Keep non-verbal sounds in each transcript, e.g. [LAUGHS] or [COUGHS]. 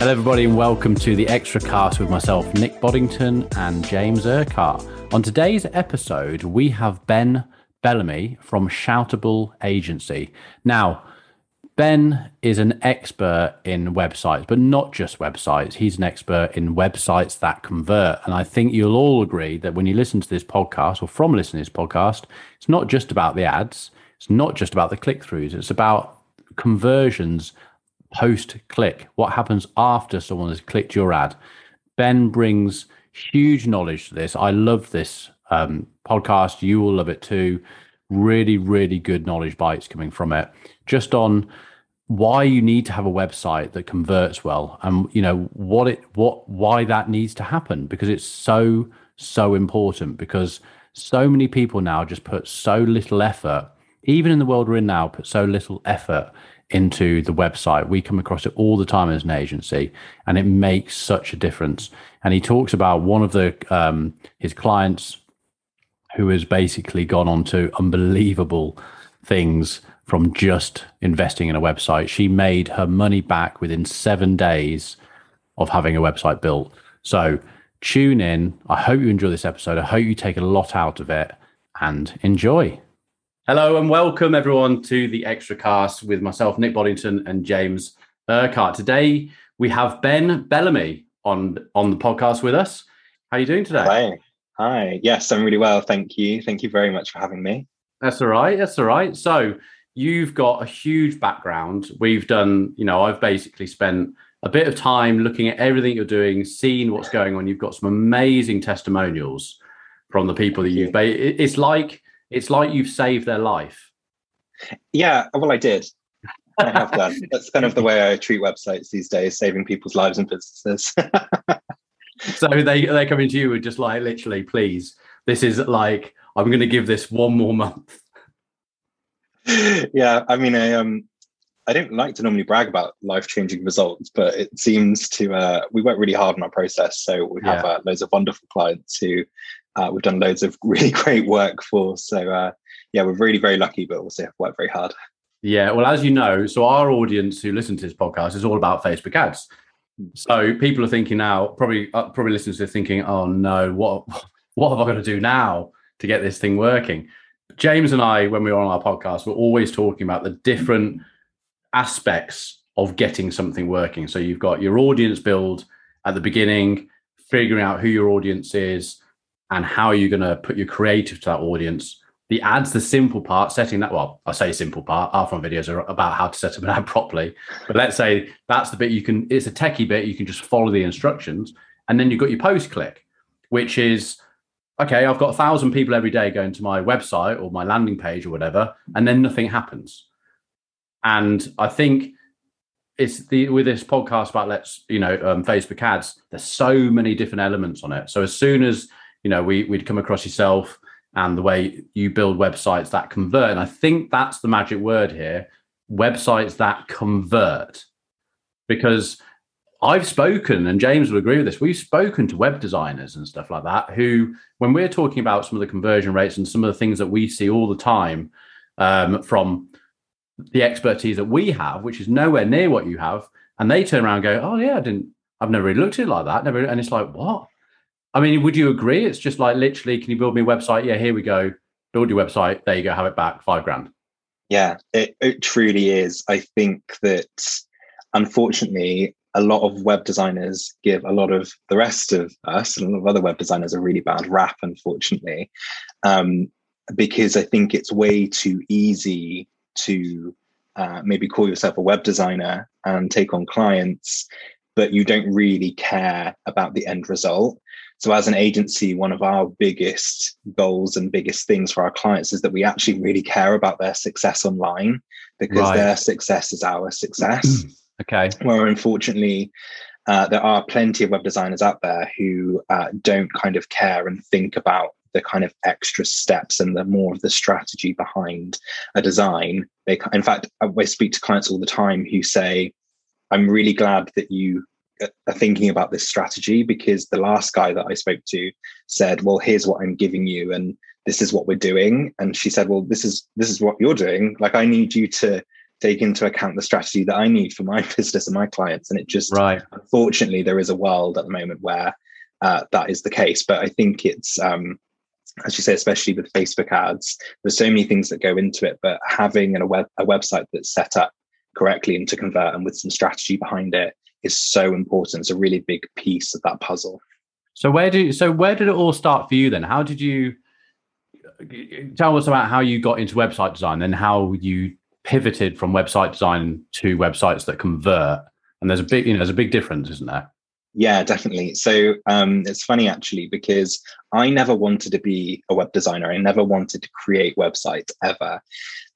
Hello, everybody, and welcome to the Extra Cast with myself, Nick Boddington, and James Urquhart. On today's episode, we have Ben Bellamy from Shoutable Agency. Now, Ben is an expert in websites, but not just websites. He's an expert in websites that convert. And I think you'll all agree that when you listen to this podcast or from listening to this podcast, it's not just about the ads, it's not just about the click throughs, it's about conversions post click, what happens after someone has clicked your ad. Ben brings huge knowledge to this. I love this um, podcast. You will love it too. Really, really good knowledge bites coming from it. Just on why you need to have a website that converts well and you know what it what why that needs to happen because it's so so important because so many people now just put so little effort even in the world we're in now put so little effort into the website. We come across it all the time as an agency, and it makes such a difference. And he talks about one of the um, his clients who has basically gone on to unbelievable things from just investing in a website. She made her money back within seven days of having a website built. So tune in. I hope you enjoy this episode. I hope you take a lot out of it and enjoy. Hello and welcome everyone to the Extra Cast with myself, Nick Boddington, and James Urquhart. Today we have Ben Bellamy on on the podcast with us. How are you doing today? Hi. Hi. Yes, I'm really well. Thank you. Thank you very much for having me. That's all right. That's all right. So you've got a huge background. We've done, you know, I've basically spent a bit of time looking at everything you're doing, seeing what's going on. You've got some amazing testimonials from the people that you've. It's like it's like you've saved their life. Yeah, well, I did. I have done. [LAUGHS] That's kind of the way I treat websites these days, saving people's lives and businesses. [LAUGHS] so they they come into you with just like literally, please. This is like I'm going to give this one more month. Yeah, I mean, I um, I don't like to normally brag about life changing results, but it seems to uh, we work really hard on our process. So we have yeah. uh, loads of wonderful clients who uh, we've done loads of [LAUGHS] really great work for. So uh, yeah, we're really very lucky, but also have worked very hard. Yeah, well, as you know, so our audience who listen to this podcast is all about Facebook ads. So people are thinking now, probably uh, probably listeners are thinking, "Oh no, what [LAUGHS] what have I got to do now to get this thing working?" James and I, when we were on our podcast, we're always talking about the different aspects of getting something working. So you've got your audience build at the beginning, figuring out who your audience is, and how are you going to put your creative to that audience. The ads the simple part setting that well i say simple part half my videos are about how to set up an ad [LAUGHS] properly but let's say that's the bit you can it's a techie bit you can just follow the instructions and then you've got your post click which is okay i've got a thousand people every day going to my website or my landing page or whatever and then nothing happens. And i think it's the with this podcast about let's you know um, facebook ads there's so many different elements on it. So as soon as you know, we, we'd come across yourself and the way you build websites that convert. And I think that's the magic word here websites that convert. Because I've spoken, and James will agree with this, we've spoken to web designers and stuff like that who, when we're talking about some of the conversion rates and some of the things that we see all the time um, from the expertise that we have, which is nowhere near what you have, and they turn around and go, Oh, yeah, I didn't, I've never really looked at it like that. Never, and it's like, What? I mean, would you agree? It's just like literally, can you build me a website? Yeah, here we go. Build your website. There you go. Have it back. Five grand. Yeah, it, it truly is. I think that unfortunately, a lot of web designers give a lot of the rest of us and a lot of other web designers a really bad rap, unfortunately, um, because I think it's way too easy to uh, maybe call yourself a web designer and take on clients, but you don't really care about the end result. So, as an agency, one of our biggest goals and biggest things for our clients is that we actually really care about their success online because right. their success is our success. [CLEARS THROAT] okay. Where unfortunately, uh, there are plenty of web designers out there who uh, don't kind of care and think about the kind of extra steps and the more of the strategy behind a design. They, in fact, I speak to clients all the time who say, "I'm really glad that you are thinking about this strategy because the last guy that I spoke to said, "Well, here's what I'm giving you, and this is what we're doing." And she said, "Well, this is this is what you're doing. Like, I need you to take into account the strategy that I need for my [LAUGHS] business and my clients. And it just, right. unfortunately, there is a world at the moment where uh, that is the case. But I think it's, um, as you say, especially with Facebook ads, there's so many things that go into it. But having a web a website that's set up correctly and to convert and with some strategy behind it is so important. It's a really big piece of that puzzle. So where do so where did it all start for you then? How did you tell us about how you got into website design and how you pivoted from website design to websites that convert? And there's a big, you know, there's a big difference, isn't there? Yeah, definitely. So um, it's funny actually because I never wanted to be a web designer. I never wanted to create websites ever.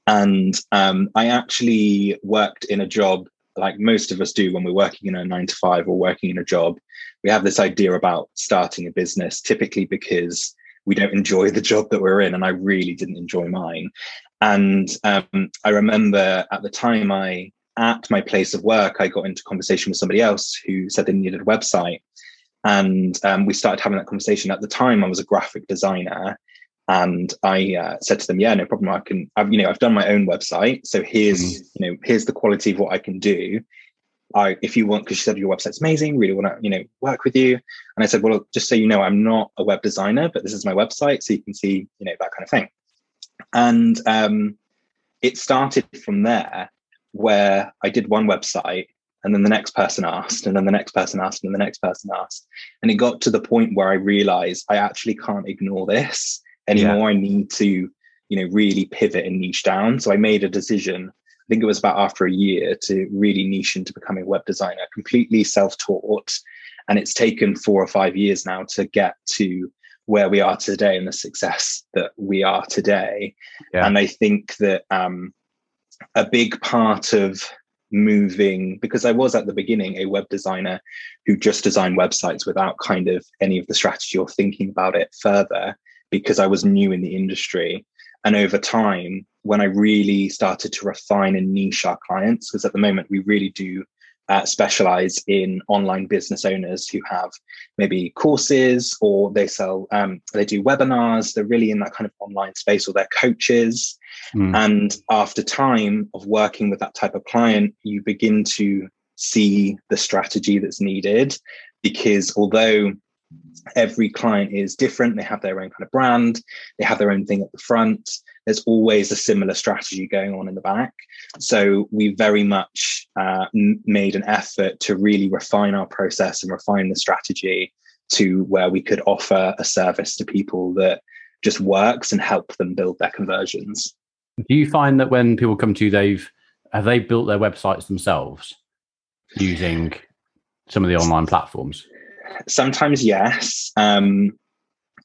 And um, I actually worked in a job like most of us do when we're working in a nine to five or working in a job. We have this idea about starting a business, typically because we don't enjoy the job that we're in. And I really didn't enjoy mine. And um, I remember at the time I at my place of work, I got into conversation with somebody else who said they needed a website. And um, we started having that conversation. At the time, I was a graphic designer. And I uh, said to them, "Yeah, no problem. I can. I've, you know, I've done my own website. So here's, mm. you know, here's the quality of what I can do. I, if you want, because she said your website's amazing, really want to, you know, work with you. And I said, well, just so you know, I'm not a web designer, but this is my website, so you can see, you know, that kind of thing. And um, it started from there where I did one website and then the next person asked, and then the next person asked, and the next person asked. And it got to the point where I realized I actually can't ignore this anymore. Yeah. I need to, you know, really pivot and niche down. So I made a decision. I think it was about after a year to really niche into becoming a web designer, completely self-taught. And it's taken four or five years now to get to where we are today and the success that we are today. Yeah. And I think that um, a big part of moving because I was at the beginning a web designer who just designed websites without kind of any of the strategy or thinking about it further because I was new in the industry. And over time, when I really started to refine and niche our clients, because at the moment we really do uh, specialize in online business owners who have maybe courses or they sell, um, they do webinars, they're really in that kind of online space or they're coaches. Mm. And after time of working with that type of client, you begin to see the strategy that's needed because although every client is different. They have their own kind of brand, they have their own thing at the front. There's always a similar strategy going on in the back. So we very much uh, made an effort to really refine our process and refine the strategy to where we could offer a service to people that just works and help them build their conversions. Do you find that when people come to you, they've have they built their websites themselves using some of the online platforms? Sometimes, yes. Um,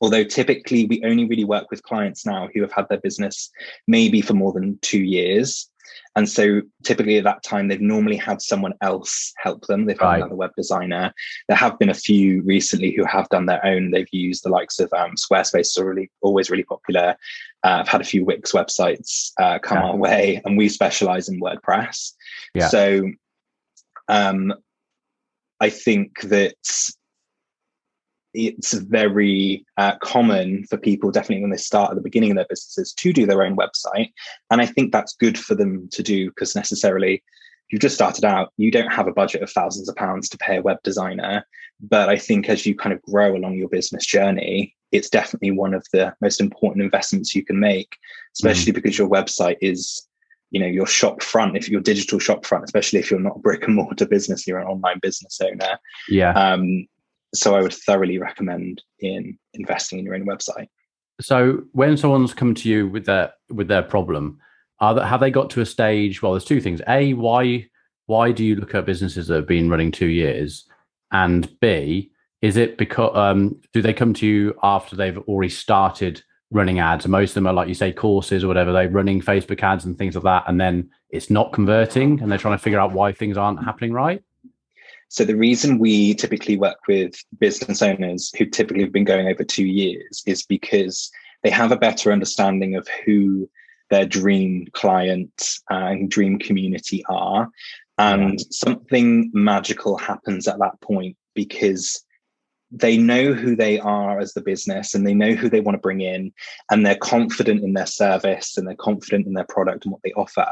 although typically we only really work with clients now who have had their business maybe for more than two years. And so typically at that time, they've normally had someone else help them. They've had right. another web designer. There have been a few recently who have done their own. They've used the likes of um, Squarespace, are really always really popular. Uh, I've had a few Wix websites uh, come yeah. our way, and we specialize in WordPress. Yeah. So um, I think that it's very uh, common for people, definitely when they start at the beginning of their businesses, to do their own website. And I think that's good for them to do because necessarily you've just started out, you don't have a budget of thousands of pounds to pay a web designer. But I think as you kind of grow along your business journey, it's definitely one of the most important investments you can make, especially mm. because your website is you know your shop front if your digital shop front especially if you're not a brick and mortar business you're an online business owner yeah um, so I would thoroughly recommend in investing in your own website. So when someone's come to you with their with their problem, are that have they got to a stage? Well, there's two things. A, why why do you look at businesses that have been running two years? And B, is it because um, do they come to you after they've already started running ads? Most of them are like you say courses or whatever. They're running Facebook ads and things like that, and then it's not converting, and they're trying to figure out why things aren't happening right. So the reason we typically work with business owners who typically have been going over two years is because they have a better understanding of who their dream client and dream community are. And something magical happens at that point because they know who they are as the business and they know who they want to bring in and they're confident in their service and they're confident in their product and what they offer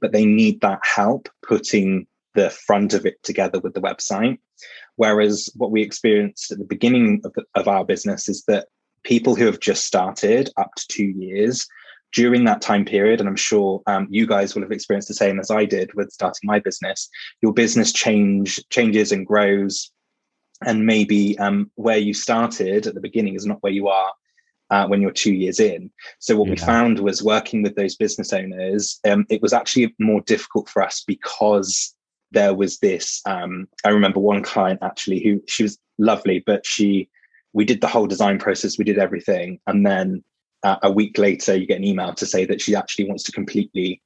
but they need that help putting the front of it together with the website whereas what we experienced at the beginning of, the, of our business is that people who have just started up to two years during that time period, and I'm sure um, you guys will have experienced the same as I did with starting my business, your business change changes and grows, and maybe um, where you started at the beginning is not where you are uh, when you're two years in. So what yeah. we found was working with those business owners, um, it was actually more difficult for us because there was this. Um, I remember one client actually who she was lovely, but she we did the whole design process, we did everything, and then uh, a week later you get an email to say that she actually wants to completely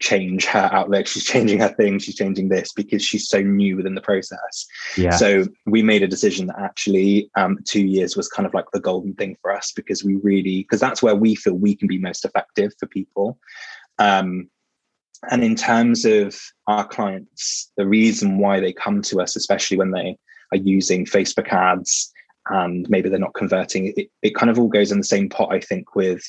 change her outlook she's changing her thing she's changing this because she's so new within the process yeah. so we made a decision that actually um, two years was kind of like the golden thing for us because we really because that's where we feel we can be most effective for people um, and in terms of our clients the reason why they come to us especially when they are using facebook ads and maybe they're not converting it, it kind of all goes in the same pot i think with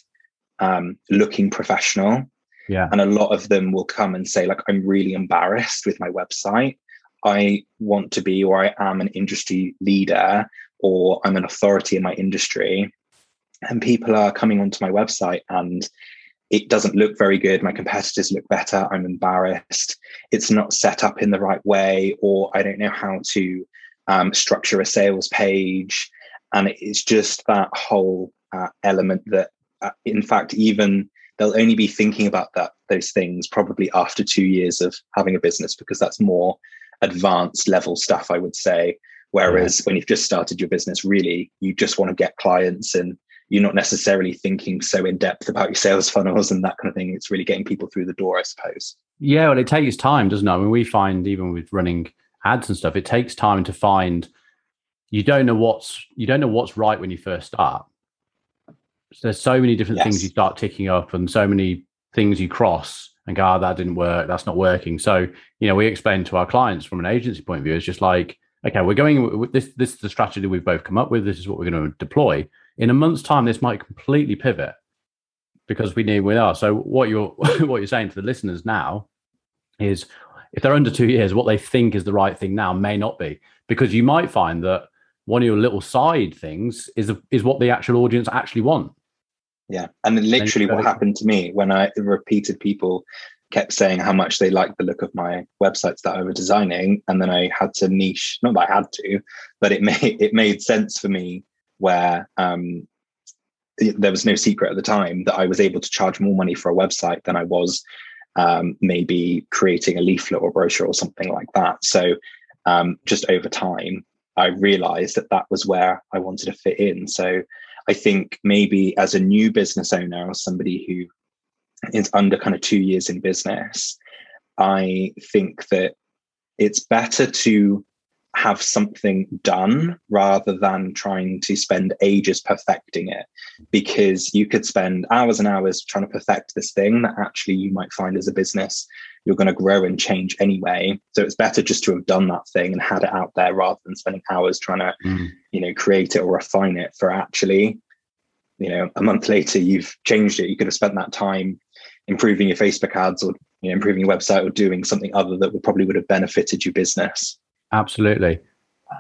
um, looking professional. Yeah. And a lot of them will come and say like i'm really embarrassed with my website. I want to be or i am an industry leader or i'm an authority in my industry. And people are coming onto my website and it doesn't look very good. My competitors look better. I'm embarrassed. It's not set up in the right way, or I don't know how to um, structure a sales page. And it's just that whole uh, element that, uh, in fact, even they'll only be thinking about that those things probably after two years of having a business because that's more advanced level stuff, I would say. Whereas when you've just started your business, really, you just want to get clients and you're not necessarily thinking so in depth about your sales funnels and that kind of thing. It's really getting people through the door, I suppose. Yeah, well, it takes time, doesn't it? I mean, we find even with running ads and stuff, it takes time to find. You don't know what's you don't know what's right when you first start. So there's so many different yes. things you start ticking up, and so many things you cross and go, oh, that didn't work, that's not working. So you know, we explain to our clients from an agency point of view, it's just like, okay, we're going with this. This is the strategy we've both come up with. This is what we're going to deploy. In a month's time, this might completely pivot because we need we are. So what you're [LAUGHS] what you're saying to the listeners now is if they're under two years, what they think is the right thing now may not be, because you might find that one of your little side things is is what the actual audience actually want. Yeah, and literally what happened to me when I repeated people kept saying how much they liked the look of my websites that I was designing, and then I had to niche. Not that I had to, but it made [LAUGHS] it made sense for me where um, there was no secret at the time that I was able to charge more money for a website than I was um, maybe creating a leaflet or brochure or something like that. So um, just over time, I realized that that was where I wanted to fit in. So I think maybe as a new business owner or somebody who is under kind of two years in business, I think that it's better to have something done rather than trying to spend ages perfecting it. Because you could spend hours and hours trying to perfect this thing that actually you might find as a business you're going to grow and change anyway. So it's better just to have done that thing and had it out there rather than spending hours trying to mm. you know create it or refine it for actually you know a month later you've changed it. You could have spent that time improving your facebook ads or you know improving your website or doing something other that would probably would have benefited your business Absolutely.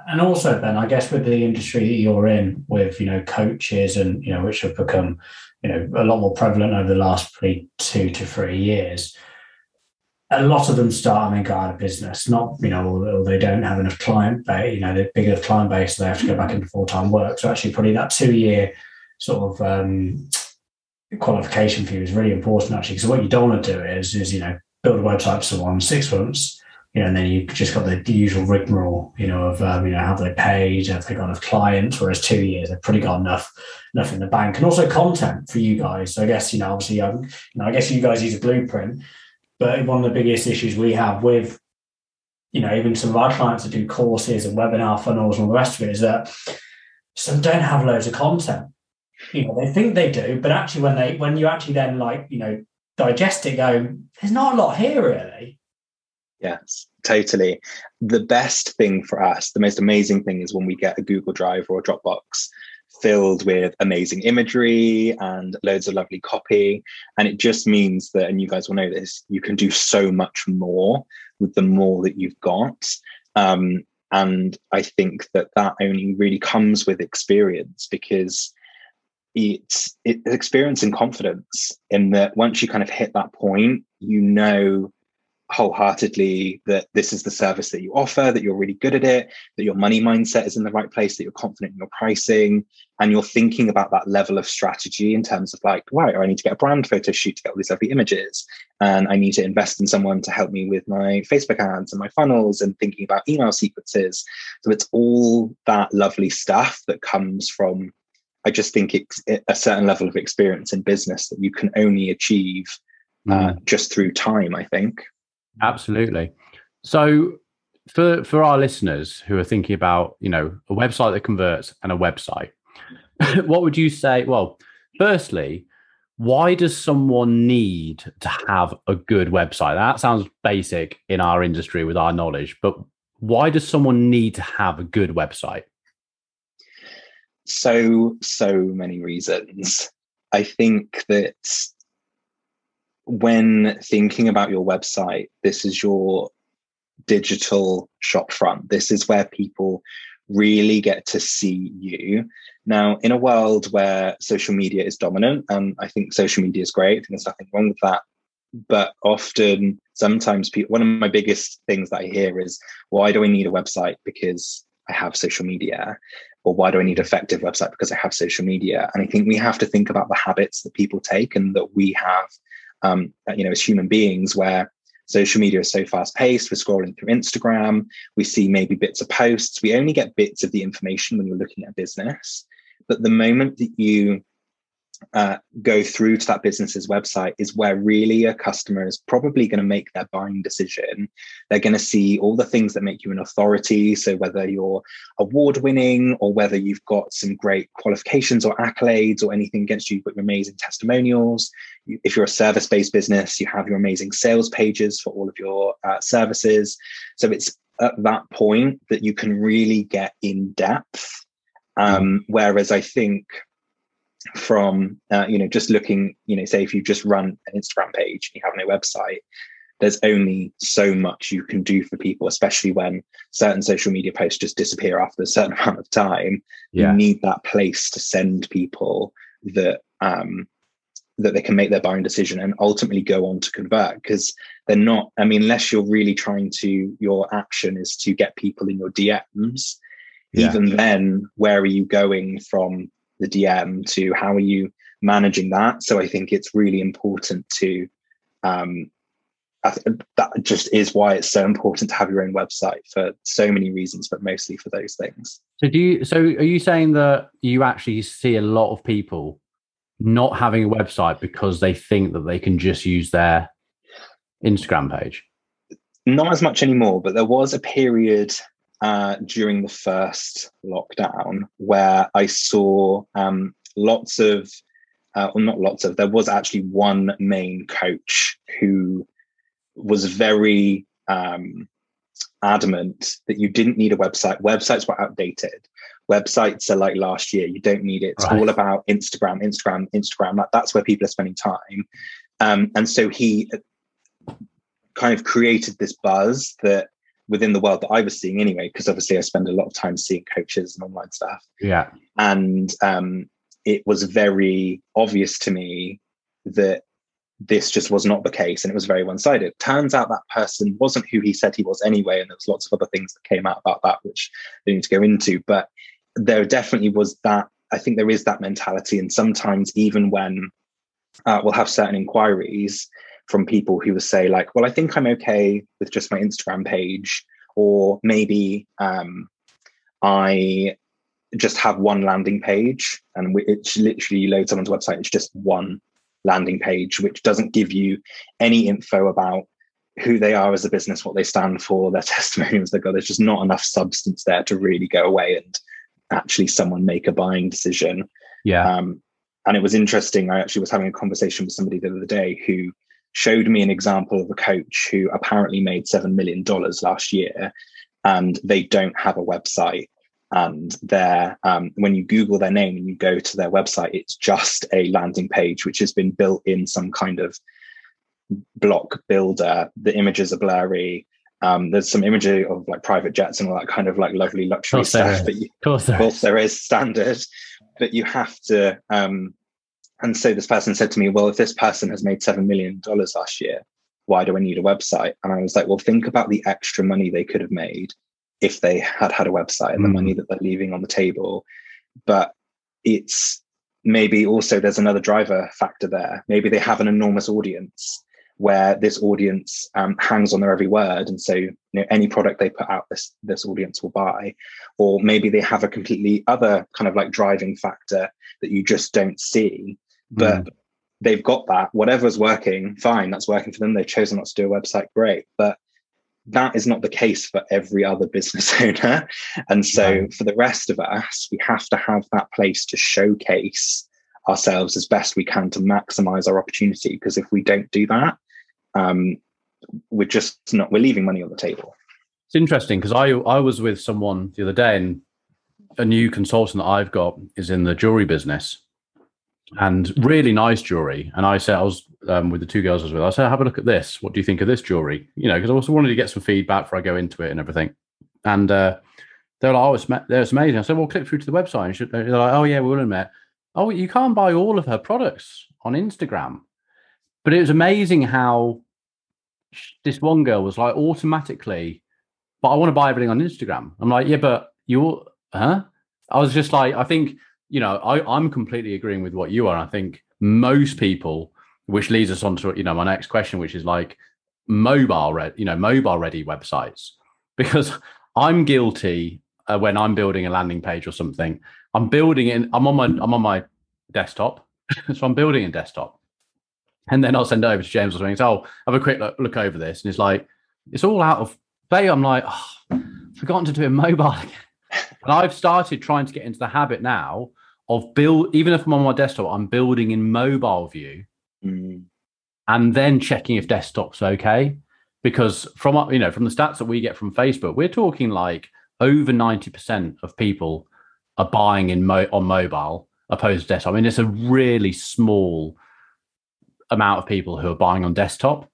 And also, Ben, I guess with the industry that you're in, with you know coaches and you know which have become you know a lot more prevalent over the last probably two to three years, a lot of them start and then go out of business. Not you know, or, they don't have enough client base. You know, the bigger client base, so they have to go back into full time work. So actually, probably that two year sort of um, qualification for you is really important actually. Because what you don't want to do is is you know build a website for someone six months you know, and then you just got the, usual rigmarole, you know, of um, you know, have they paid, have they got enough clients? Whereas two years, they've pretty got enough enough in the bank, and also content for you guys. So I guess you know, obviously, um, you know, I guess you guys use a blueprint, but one of the biggest issues we have with, you know, even some of our clients that do courses and webinar funnels and all the rest of it is that some don't have loads of content. You know, they think they do, but actually, when they when you actually then like you know digest it, go, there's not a lot here really Yes, totally. The best thing for us, the most amazing thing is when we get a Google Drive or a Dropbox filled with amazing imagery and loads of lovely copy. And it just means that, and you guys will know this, you can do so much more with the more that you've got. Um, and I think that that only really comes with experience because it's, it's experience and confidence in that once you kind of hit that point, you know wholeheartedly that this is the service that you offer, that you're really good at it, that your money mindset is in the right place, that you're confident in your pricing, and you're thinking about that level of strategy in terms of like, right, I need to get a brand photo shoot to get all these lovely images, and I need to invest in someone to help me with my Facebook ads and my funnels, and thinking about email sequences. So it's all that lovely stuff that comes from. I just think it's a certain level of experience in business that you can only achieve uh, mm. just through time. I think. Absolutely. So for for our listeners who are thinking about, you know, a website that converts and a website, [LAUGHS] what would you say? Well, firstly, why does someone need to have a good website? That sounds basic in our industry with our knowledge, but why does someone need to have a good website? So, so many reasons. I think that when thinking about your website, this is your digital shop front. This is where people really get to see you. Now, in a world where social media is dominant, and I think social media is great, and there's nothing wrong with that. But often, sometimes people, one of my biggest things that I hear is, why do I need a website? Because I have social media. Or why do I need effective website? Because I have social media. And I think we have to think about the habits that people take and that we have um, you know, as human beings, where social media is so fast paced. We're scrolling through Instagram. We see maybe bits of posts. We only get bits of the information when you're looking at business. But the moment that you uh, go through to that business's website is where really a customer is probably going to make their buying decision. They're going to see all the things that make you an authority. So, whether you're award winning or whether you've got some great qualifications or accolades or anything against you, you've got your amazing testimonials. If you're a service based business, you have your amazing sales pages for all of your uh, services. So, it's at that point that you can really get in depth. Um, whereas I think from uh, you know just looking you know say if you just run an instagram page and you have no website there's only so much you can do for people especially when certain social media posts just disappear after a certain [LAUGHS] amount of time yeah. you need that place to send people that um that they can make their buying decision and ultimately go on to convert because they're not i mean unless you're really trying to your action is to get people in your dms yeah. even then where are you going from the DM to how are you managing that. So I think it's really important to um, that just is why it's so important to have your own website for so many reasons, but mostly for those things. So do you? So are you saying that you actually see a lot of people not having a website because they think that they can just use their Instagram page? Not as much anymore, but there was a period uh, during the first lockdown where I saw um, lots of, uh, well, not lots of, there was actually one main coach who was very um, adamant that you didn't need a website. Websites were outdated. Websites are like last year. You don't need it. It's right. all about Instagram, Instagram, Instagram. Like that's where people are spending time. Um, and so he kind of created this buzz that within the world that I was seeing anyway, because obviously I spend a lot of time seeing coaches and online stuff. Yeah. And um, it was very obvious to me that this just was not the case and it was very one-sided. Turns out that person wasn't who he said he was anyway, and there was lots of other things that came out about that which I need to go into. But there definitely was that. I think there is that mentality, and sometimes even when uh, we'll have certain inquiries, from people who will say like, well, I think I'm okay with just my Instagram page, or maybe um, I just have one landing page and it's literally you load someone's website. It's just one landing page, which doesn't give you any info about who they are as a business, what they stand for, their [LAUGHS] testimonials they got. There's just not enough substance there to really go away and actually someone make a buying decision. Yeah. Um, and it was interesting. I actually was having a conversation with somebody the other day who showed me an example of a coach who apparently made $7 million last year and they don't have a website. And their um, when you google their name and you go to their website it's just a landing page which has been built in some kind of block builder. The images are blurry. Um, there's some imagery of like private jets and all that kind of like lovely luxury stuff but you, of course there, course there is standard but you have to um, and so this person said to me well if this person has made seven million dollars last year why do i need a website and i was like well think about the extra money they could have made if they had had a website and mm. the money that they're leaving on the table. But it's maybe also there's another driver factor there. Maybe they have an enormous audience where this audience um, hangs on their every word, and so you know any product they put out, this this audience will buy. Or maybe they have a completely other kind of like driving factor that you just don't see, but. Mm. They've got that. Whatever's working, fine. That's working for them. They've chosen not to do a website. Great. But that is not the case for every other business [LAUGHS] owner. And so for the rest of us, we have to have that place to showcase ourselves as best we can to maximize our opportunity. Because if we don't do that, um, we're just not, we're leaving money on the table. It's interesting because I, I was with someone the other day and a new consultant that I've got is in the jewelry business and really nice jewelry. And I said, I was um, with the two girls I was with. I said, have a look at this. What do you think of this jewelry? You know, because I also wanted to get some feedback before I go into it and everything. And uh, they're like, oh, it's, it's amazing. I said, well, click through to the website. And they're like, oh, yeah, we will admit. Oh, you can't buy all of her products on Instagram. But it was amazing how this one girl was like automatically, but I want to buy everything on Instagram. I'm like, yeah, but you, huh? I was just like, I think you know, I, I'm completely agreeing with what you are. I think most people, which leads us on to you know my next question, which is like mobile ready, you know, mobile ready websites, [LAUGHS] because I'm guilty uh, when I'm building a landing page or something. I'm building it. I'm on my I'm on my desktop, [LAUGHS] so I'm building a desktop, and then I'll send it over to James or something. So I'll have a quick look, look over this, and it's like it's all out of play. I'm like, oh, forgotten to do it mobile [LAUGHS] again. And I've started trying to get into the habit now of build even if I'm on my desktop, I'm building in mobile view mm. and then checking if desktop's okay. Because from you know, from the stats that we get from Facebook, we're talking like over 90% of people are buying in mo- on mobile opposed to desktop. I mean, it's a really small amount of people who are buying on desktop.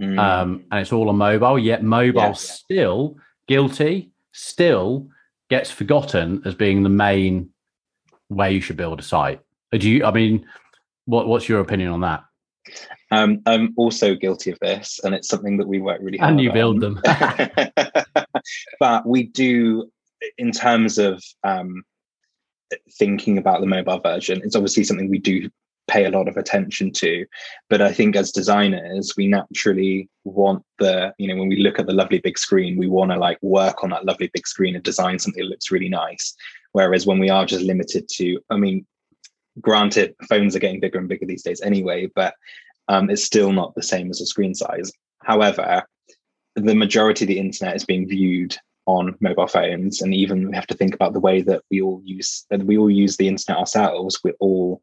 Mm. Um, and it's all on mobile, yet mobile yeah, still guilty, still gets forgotten as being the main where you should build a site. Uh, do you? I mean, what what's your opinion on that? Um, I'm also guilty of this, and it's something that we work really hard. And you build them, [LAUGHS] [LAUGHS] but we do in terms of um, thinking about the mobile version. It's obviously something we do pay a lot of attention to but i think as designers we naturally want the you know when we look at the lovely big screen we want to like work on that lovely big screen and design something that looks really nice Whereas when we are just limited to, I mean, granted, phones are getting bigger and bigger these days anyway, but um, it's still not the same as a screen size. However, the majority of the internet is being viewed on mobile phones, and even we have to think about the way that we all use that we all use the internet ourselves. We're all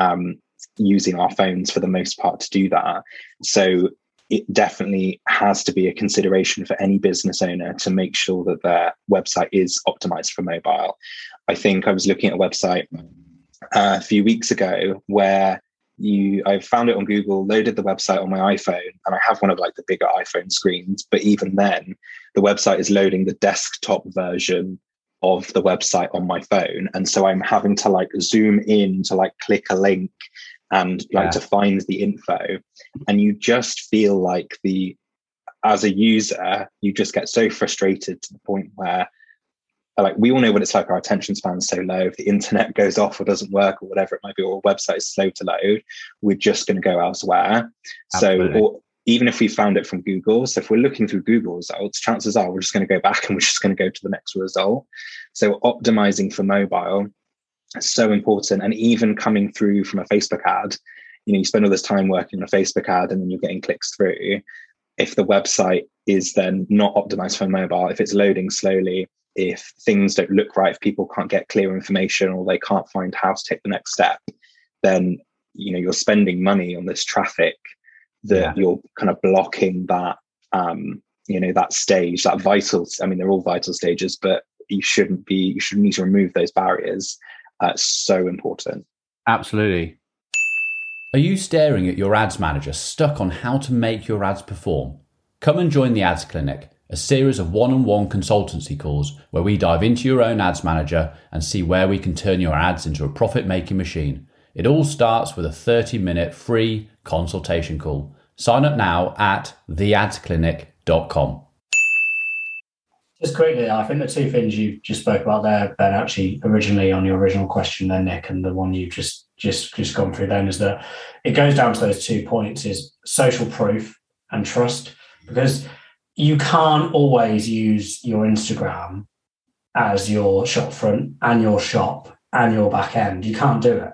um, using our phones for the most part to do that. So it definitely has to be a consideration for any business owner to make sure that their website is optimized for mobile. I think I was looking at a website uh, a few weeks ago where you I found it on Google, loaded the website on my iPhone, and I have one of like the bigger iPhone screens. But even then, the website is loading the desktop version of the website on my phone. And so I'm having to like zoom in to like click a link and like yeah. to find the info and you just feel like the as a user you just get so frustrated to the point where like we all know what it's like our attention span's so low if the internet goes off or doesn't work or whatever it might be or a website is slow to load we're just going to go elsewhere Absolutely. so or, even if we found it from google so if we're looking through google results chances are we're just going to go back [LAUGHS] and we're just going to go to the next result so optimizing for mobile is so important. And even coming through from a Facebook ad, you know, you spend all this time working on a Facebook ad and then you're getting clicks through. If the website is then not optimized for mobile, if it's loading slowly, if things don't look right, if people can't get clear information or they can't find how to take the next step, then you know you're spending money on this traffic that Yeah. you're kind of blocking that um, you know that stage that vital i mean they're all vital stages but you shouldn't be you should need to remove those barriers uh, so important Absolutely. Are you staring at your ads manager, stuck on how to make your ads perform? Come and join the Ads Clinic, a series of one on one consultancy calls where we dive into your own ads manager and see where we can turn your ads into a profit making machine. It all starts with a 30 minute free consultation call. Sign up now at theadsclinic.com. Just quickly, I think the two things you just spoke about there, Ben, actually originally on your original question there, Nick, and the one you just just just gone through then is that it goes down to those two points is social proof and trust. Because you can't always use your Instagram as your shop front and your shop and your back end. You can't do it.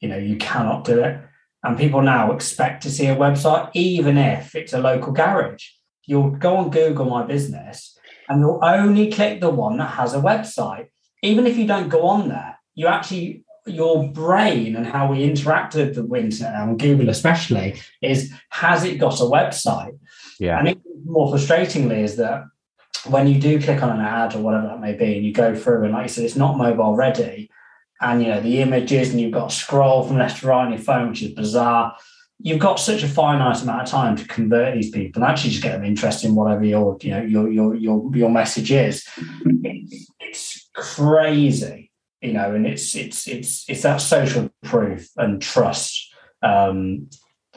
You know, you cannot do it. And people now expect to see a website, even if it's a local garage. You'll go on Google My Business and you'll only click the one that has a website. Even if you don't go on there, you actually, your brain and how we interact with the internet and Google especially is has it got a website? Yeah. And more frustratingly is that when you do click on an ad or whatever that may be, and you go through and like you said, it's not mobile ready, and you know the images, and you've got to scroll from left to right on your phone, which is bizarre. You've got such a finite amount of time to convert these people and actually just get them interested in whatever your you know your your your your message is. It's, it's crazy, you know, and it's it's it's it's that social proof and trust um,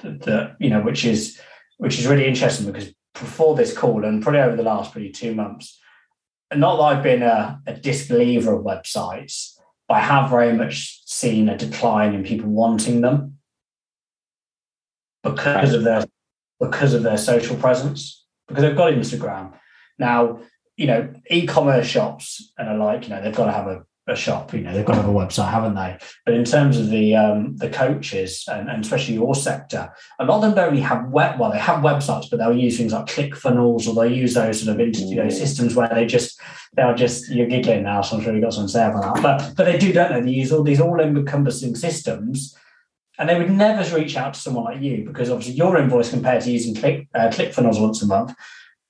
that, you know, which is which is really interesting because before this call and probably over the last probably two months, not that I've been a, a disbeliever of websites, I have very much seen a decline in people wanting them because of their because of their social presence, because they've got Instagram. Now, you know, e-commerce shops and alike, you know, they've got to have a, a shop, you know, they've got to have a website, haven't they? But in terms of the um, the coaches and, and especially your sector, a lot of them don't really have web. Well, they have websites, but they'll use things like ClickFunnels or they'll use those sort of you know systems where they just they'll just you're giggling now, so I'm sure you've got to say about that. But but they do, don't they? They use all these all encompassing systems. And they would never reach out to someone like you because obviously your invoice compared to using Click uh, ClickFunnels once a month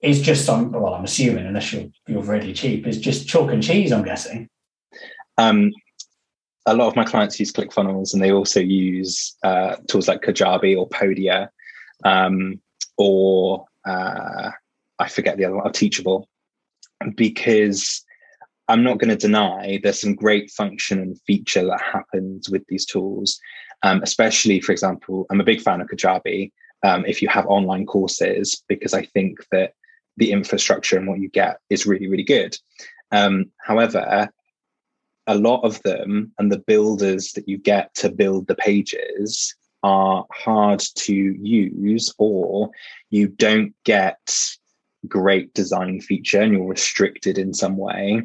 is just some. Well, I'm assuming unless you're you're really cheap, is just chalk and cheese. I'm guessing. um, a lot of my clients use ClickFunnels and they also use uh, tools like Kajabi or Podia um, or uh, I forget the other one, Teachable, because I'm not going to deny there's some great function and feature that happens with these tools. Um, especially, for example, I'm a big fan of Kajabi. Um, if you have online courses, because I think that the infrastructure and what you get is really, really good. Um, however, a lot of them and the builders that you get to build the pages are hard to use, or you don't get great design feature and you're restricted in some way.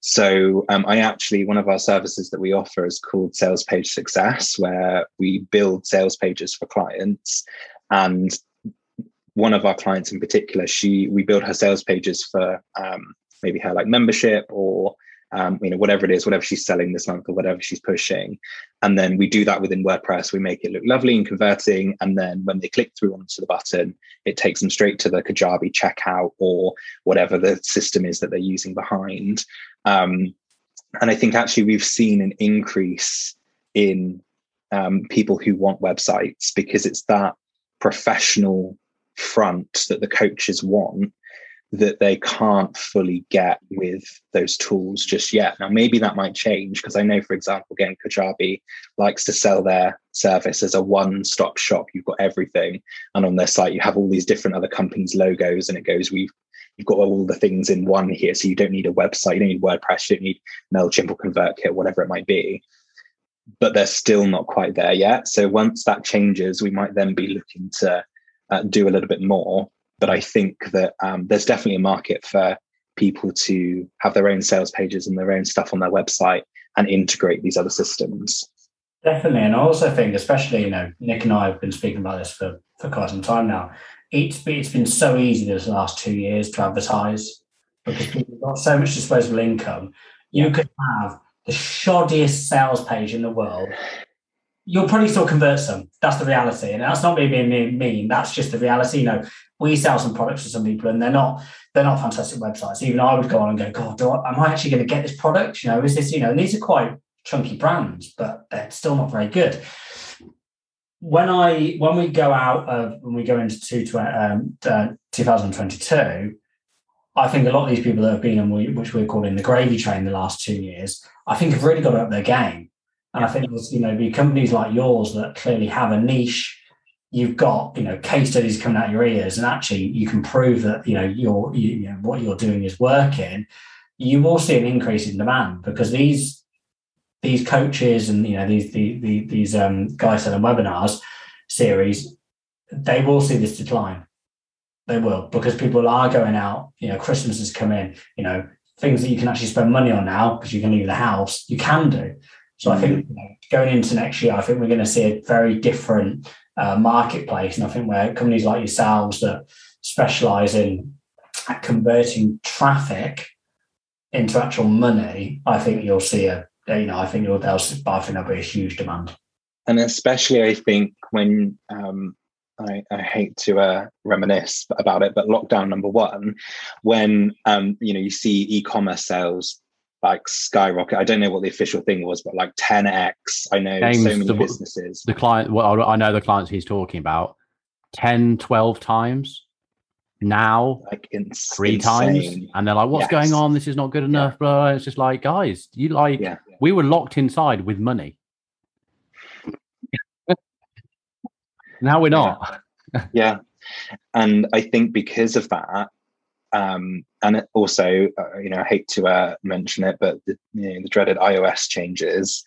So, um, I actually, one of our services that we offer is called Sales Page Success, where we build sales pages for clients. And one of our clients in particular, she we build her sales pages for um, maybe her like membership or um, you know whatever it is, whatever she's selling this month or whatever she's pushing, and then we do that within WordPress. We make it look lovely and converting, and then when they click through onto the button, it takes them straight to the Kajabi checkout or whatever the system is that they're using behind. Um, and I think actually we've seen an increase in um, people who want websites because it's that professional front that the coaches want that they can't fully get with those tools just yet. Now, maybe that might change because I know, for example, again, Kajabi likes to sell their service as a one stop shop. You've got everything. And on their site, you have all these different other companies' logos, and it goes, We've you've got all the things in one here. So you don't need a website, you don't need WordPress, you don't need MailChimp or ConvertKit, whatever it might be. But they're still not quite there yet. So once that changes, we might then be looking to uh, do a little bit more but I think that um, there's definitely a market for people to have their own sales pages and their own stuff on their website and integrate these other systems. Definitely, and I also think, especially you know, Nick and I have been speaking about this for for quite some time now. It's been, it's been so easy this last two years to advertise because people have got so much disposable income. You could have the shoddiest sales page in the world, you'll probably still convert some. That's the reality. And that's not me being mean. That's just the reality. You know, we sell some products to some people and they're not they're not fantastic websites. Even I would go on and go, God, I, am I actually going to get this product? You know, is this, you know, these are quite chunky brands, but they're still not very good. When I when we go out of when we go into two, um, uh, 2022, I think a lot of these people that have been on which we're calling the gravy train the last two years, I think have really got up their game. And I think there's, you know, be companies like yours that clearly have a niche. You've got, you know, case studies coming out your ears, and actually you can prove that, you know, you're, you, you know, what you're doing is working. You will see an increase in demand because these these coaches and you know these the, the, these um, guys selling webinars series, they will see this decline. They will because people are going out. You know, Christmas has come in. You know, things that you can actually spend money on now because you can leave the house. You can do. So I think you know, going into next year, I think we're going to see a very different uh, marketplace, and I think where companies like yourselves that specialize in converting traffic into actual money, I think you'll see a you know I think you'll I think there'll be a huge demand. And especially, I think when um, I, I, hate to uh, reminisce about it, but lockdown number one, when um, you know you see e-commerce sales like skyrocket. I don't know what the official thing was, but like 10x. I know James, so many the, businesses. The client, well, I know the clients he's talking about 10, 12 times now, like ins- three insane. times. And they're like, what's yes. going on? This is not good enough. Yeah. Blah. It's just like, guys, you like, yeah. we were locked inside with money. [LAUGHS] now we're not. Yeah. [LAUGHS] yeah. And I think because of that, um, and also, uh, you know, I hate to uh, mention it, but the, you know, the dreaded iOS changes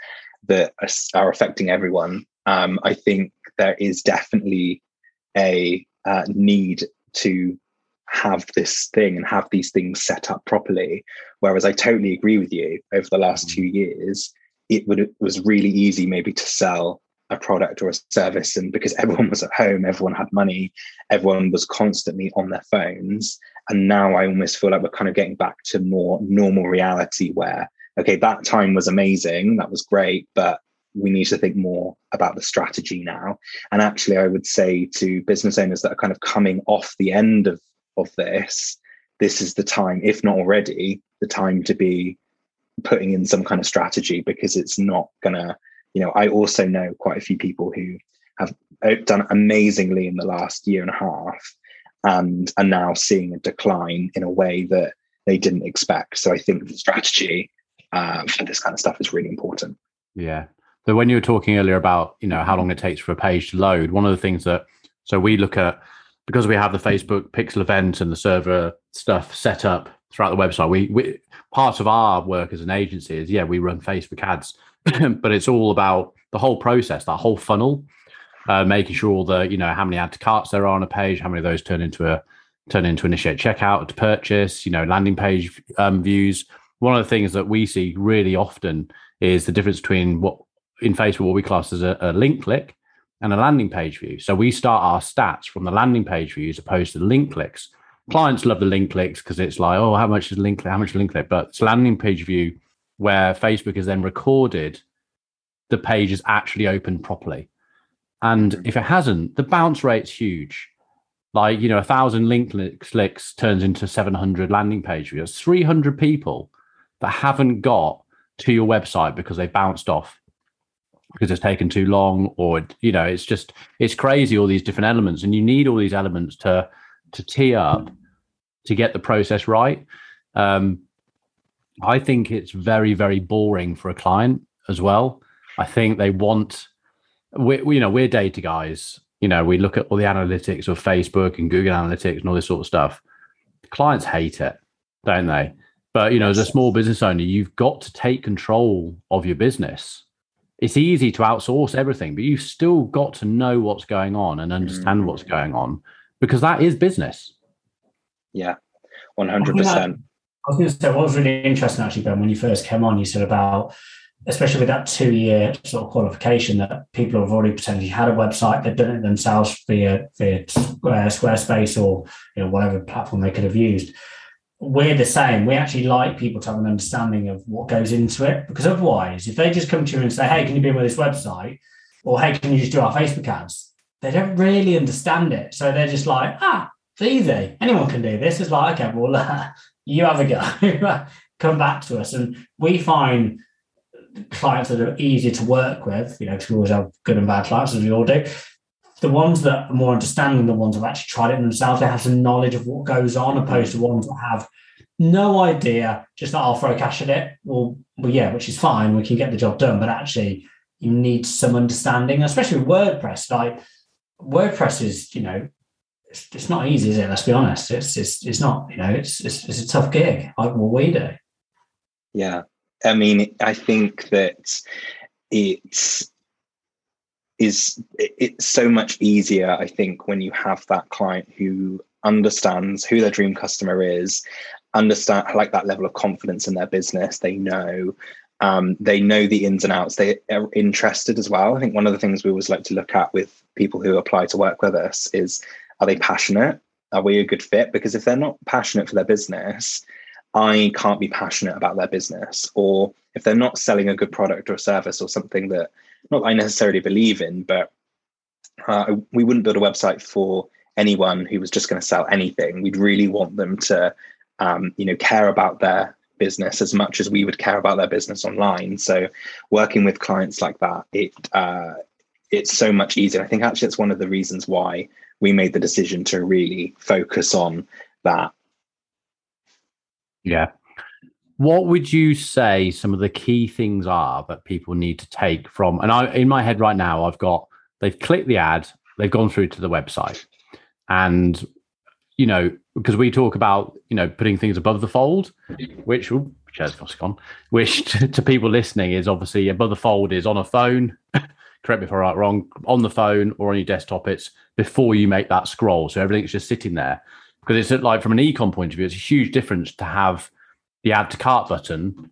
that are, affecting everyone. Um, I think there is definitely a uh, need to have this thing and have these things set up properly. Whereas I totally agree with you. Over the last two years, it would it was really easy maybe to sell a product or a service and because [LAUGHS] everyone was at home everyone had money everyone was constantly on their phones and now i almost feel like we're kind of getting back to more normal reality where okay that time was amazing that was great but we need to think more about the strategy now. And actually i would say to business owners that are kind of coming off the end of of this this is the time if not already the time to be putting in some kind of strategy because it's not going to you know, I also know quite a few people who have uh, done amazingly in the last year and a half and are now seeing a decline in a way that they didn't expect. So I think the strategy uh, for this kind of stuff is really important. Yeah. So when you were talking earlier about, you know, how long it takes for a page to load, one of the things that, so we look at, because we have the Facebook pixel event and the server stuff set up throughout the website, we, we part of our work as an agency is, yeah, we run Facebook ads [CLEARS THROAT] but it's all about the whole process, that whole funnel, uh, making sure that you know how many add to carts there are on a page, how many of those turn into a turn into initiate checkout to purchase, you know, landing page um, views. One of the things that we see really often is the difference between what in Facebook what we class as a, a link click and a landing page view. So we start our stats from the landing page views opposed to the link clicks. Clients love the link clicks because it's like, oh, how much is link how much link click? But it's landing page view where Facebook has then recorded the page is actually opened properly. And mm-hmm. if it hasn't, the bounce rate's huge. Like, you know, a thousand link clicks turns into 700 landing page views. 300 people that haven't got to your website because they bounced off because it's taken too long or you know it's just it's crazy all these different elements and you need all these elements to to tee up to get the process right um I think it's very, very boring for a client as well. I think they want, we, you know, we're data guys. You know, we look at all the analytics of Facebook and Google Analytics and all this sort of stuff. Clients hate it, don't they? But you know, as a small business owner, you've got to take control of your business. It's easy to outsource everything, but you've still got to know what's going on and understand what's mm. going on because that is business. Yeah, one hundred percent. I was going to say, what was really interesting actually, Ben, when you first came on, you said about, especially with that two year sort of qualification, that people have already potentially had a website, they've done it themselves via, via Squarespace or you know whatever platform they could have used. We're the same. We actually like people to have an understanding of what goes into it because otherwise, if they just come to you and say, "Hey, can you be with this website?" or hey, can you just do our Facebook ads? They don't really understand it. So they're just like, ah, it's easy. Anyone can do this. It's like, okay, well, uh, [LAUGHS] you have a go. [LAUGHS] Come back to us. And we find clients that are easier to work with, you know, because we always have good and bad clients, as we all do. The ones that are more understanding, the ones that have actually tried it themselves, they have some knowledge of what goes on, mm-hmm. opposed to ones that have no idea, just that I'll throw cash at it. Well, well, yeah, which is fine. We can get the job done, but actually, you need some understanding, especially with WordPress. Like WordPress is, you know, it's, it's not easy, is it? Let's be honest. It's it's it's not. You know, it's it's, it's a tough gig. Like what we do. Yeah, I mean, I think that it's is it's so much easier i think when you have that client who understands who their dream customer is understand like that level of confidence in their business they know um, they know the ins and outs they are interested as well. I think one of the things we always like to look at with people who apply to work with us is are they passionate? Are we a good fit? Because if they're not passionate for their business i can't be passionate about their business or if they're not selling a good product or service or something that not that i necessarily believe in but uh, we wouldn't build a website for anyone who was just going to sell anything we'd really want them to um, you know care about their business as much as we would care about their business online. So working with clients like that, it uh, it's so much easier. I think actually it's one of the reasons why we made the decision to really focus on that. Yeah. What would you say some of the key things are that people need to take from? And I, in my head right now, I've got they've clicked the ad, they've gone through to the website, and you know, because we talk about, you know, putting things above the fold, which, oh, chair's gone, which [LAUGHS] to, to, people listening is obviously above the fold is on a phone. [LAUGHS] correct me if I'm right, wrong, on the phone or on your desktop. It's before you make that scroll. So everything's just sitting there. Because it's like from an ecom point of view, it's a huge difference to have the add to cart button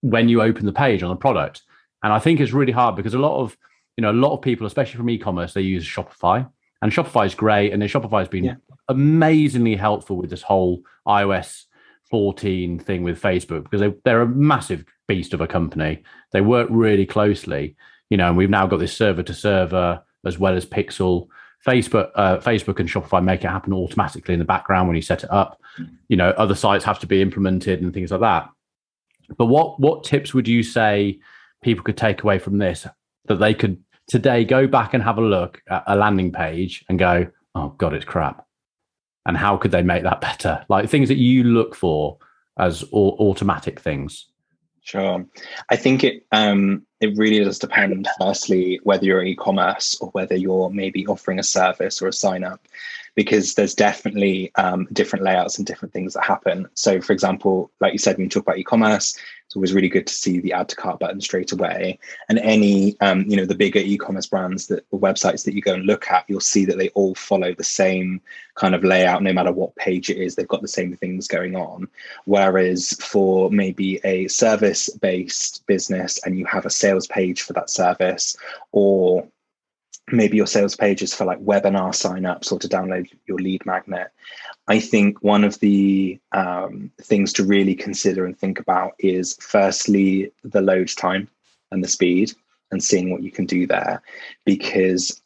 when you open the page on a product. And I think it's really hard because a lot of, you know, a lot of people, especially from e-commerce, they use Shopify and Shopify is great. And then Shopify has been yeah. amazingly helpful with this whole iOS 14 thing with Facebook because they, they're a massive beast of a company. They work really closely, you know, and we've now got this server to server as well as Pixel. Facebook, uh, Facebook and Shopify make it happen automatically in the background when you set it up. You know, other sites have to be implemented and things like that. But what what tips would you say people could take away from this that they could today go back and have a look at a landing page and go, oh God, it's crap. And how could they make that [LAUGHS] better? Like things that you look for as automatic things. Sure. I think it um, it really does depend, firstly, whether you're e-commerce or whether you're maybe offering a service or a sign up, because there's definitely um, different layouts and different things that happen. So, for example, like you said, when you talk about e-commerce, it's always really good to see the add to cart button straight away. And any, um, you know, the bigger e-commerce brands that or websites that you go and look at, you'll see that they all follow the same kind of layout, no matter what page it is. They've got the same things going on. Whereas for maybe a service-based business, and you have a sales page for that service, or maybe your sales page is for like webinar signups or to download your lead magnet. I think one of the um, things to really consider and think about is firstly the load time and the speed and seeing what you can do there. Because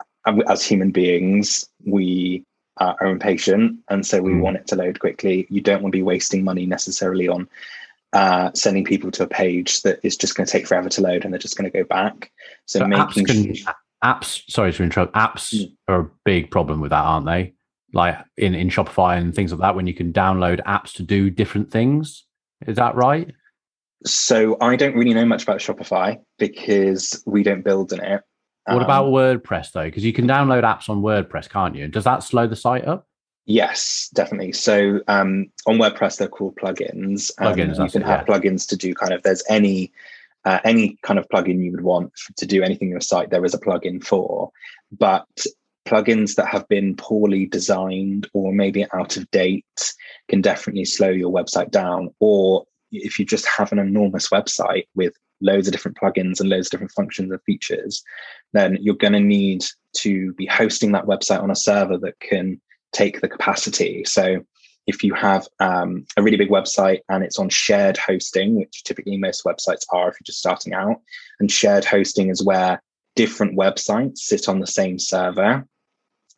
as human beings, we are impatient and so we mm. want it to load quickly. You don't want to be wasting money necessarily on uh, sending people to a page that is just going to take forever to load and they're just going to go back. So, so making apps, can, apps, sorry to interrupt, apps mm. are a big problem with that, aren't they? Like in, in Shopify and things like that, when you can download apps to do different things. Is that right? So I don't really know much about Shopify because we don't build in it. What um, about WordPress though? Because you can download apps on WordPress, can't you? Does that slow the site up? Yes, definitely. So um, on WordPress, they're called plugins. Plugins. you can have yeah. plugins to do kind of. There's any uh, any kind of plugin you would want to do anything in your site. There is a plugin for, but plugins that have been poorly designed or maybe out of date can definitely slow your website down. Or if you just have an enormous website with loads of different plugins and loads of different functions and features, then you're going to need to be hosting that website on a server that can take the capacity. So if you have um, a really big website and it's on shared hosting, which typically most websites are if you're just starting out, and shared hosting is where different websites sit on the same server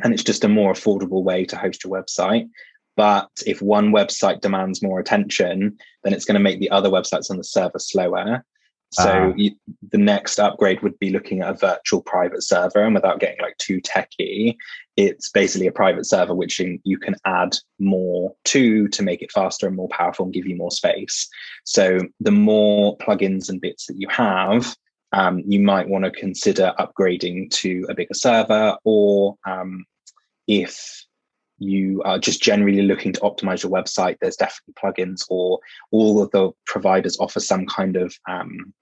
and it's just a more affordable way to host your website. But if one website demands more attention, then it's going to make the other websites on the server slower. So uh, you, the next upgrade would be looking at a virtual private server, and without getting like too techy, it's basically a private server which you can add more to to make it faster and more powerful and give you more space. So the more plugins and bits that you have, um, you might want to consider upgrading to a bigger server, or um, if you are just generally looking to optimize your website, there's definitely plugins, or all of the providers offer some kind of um,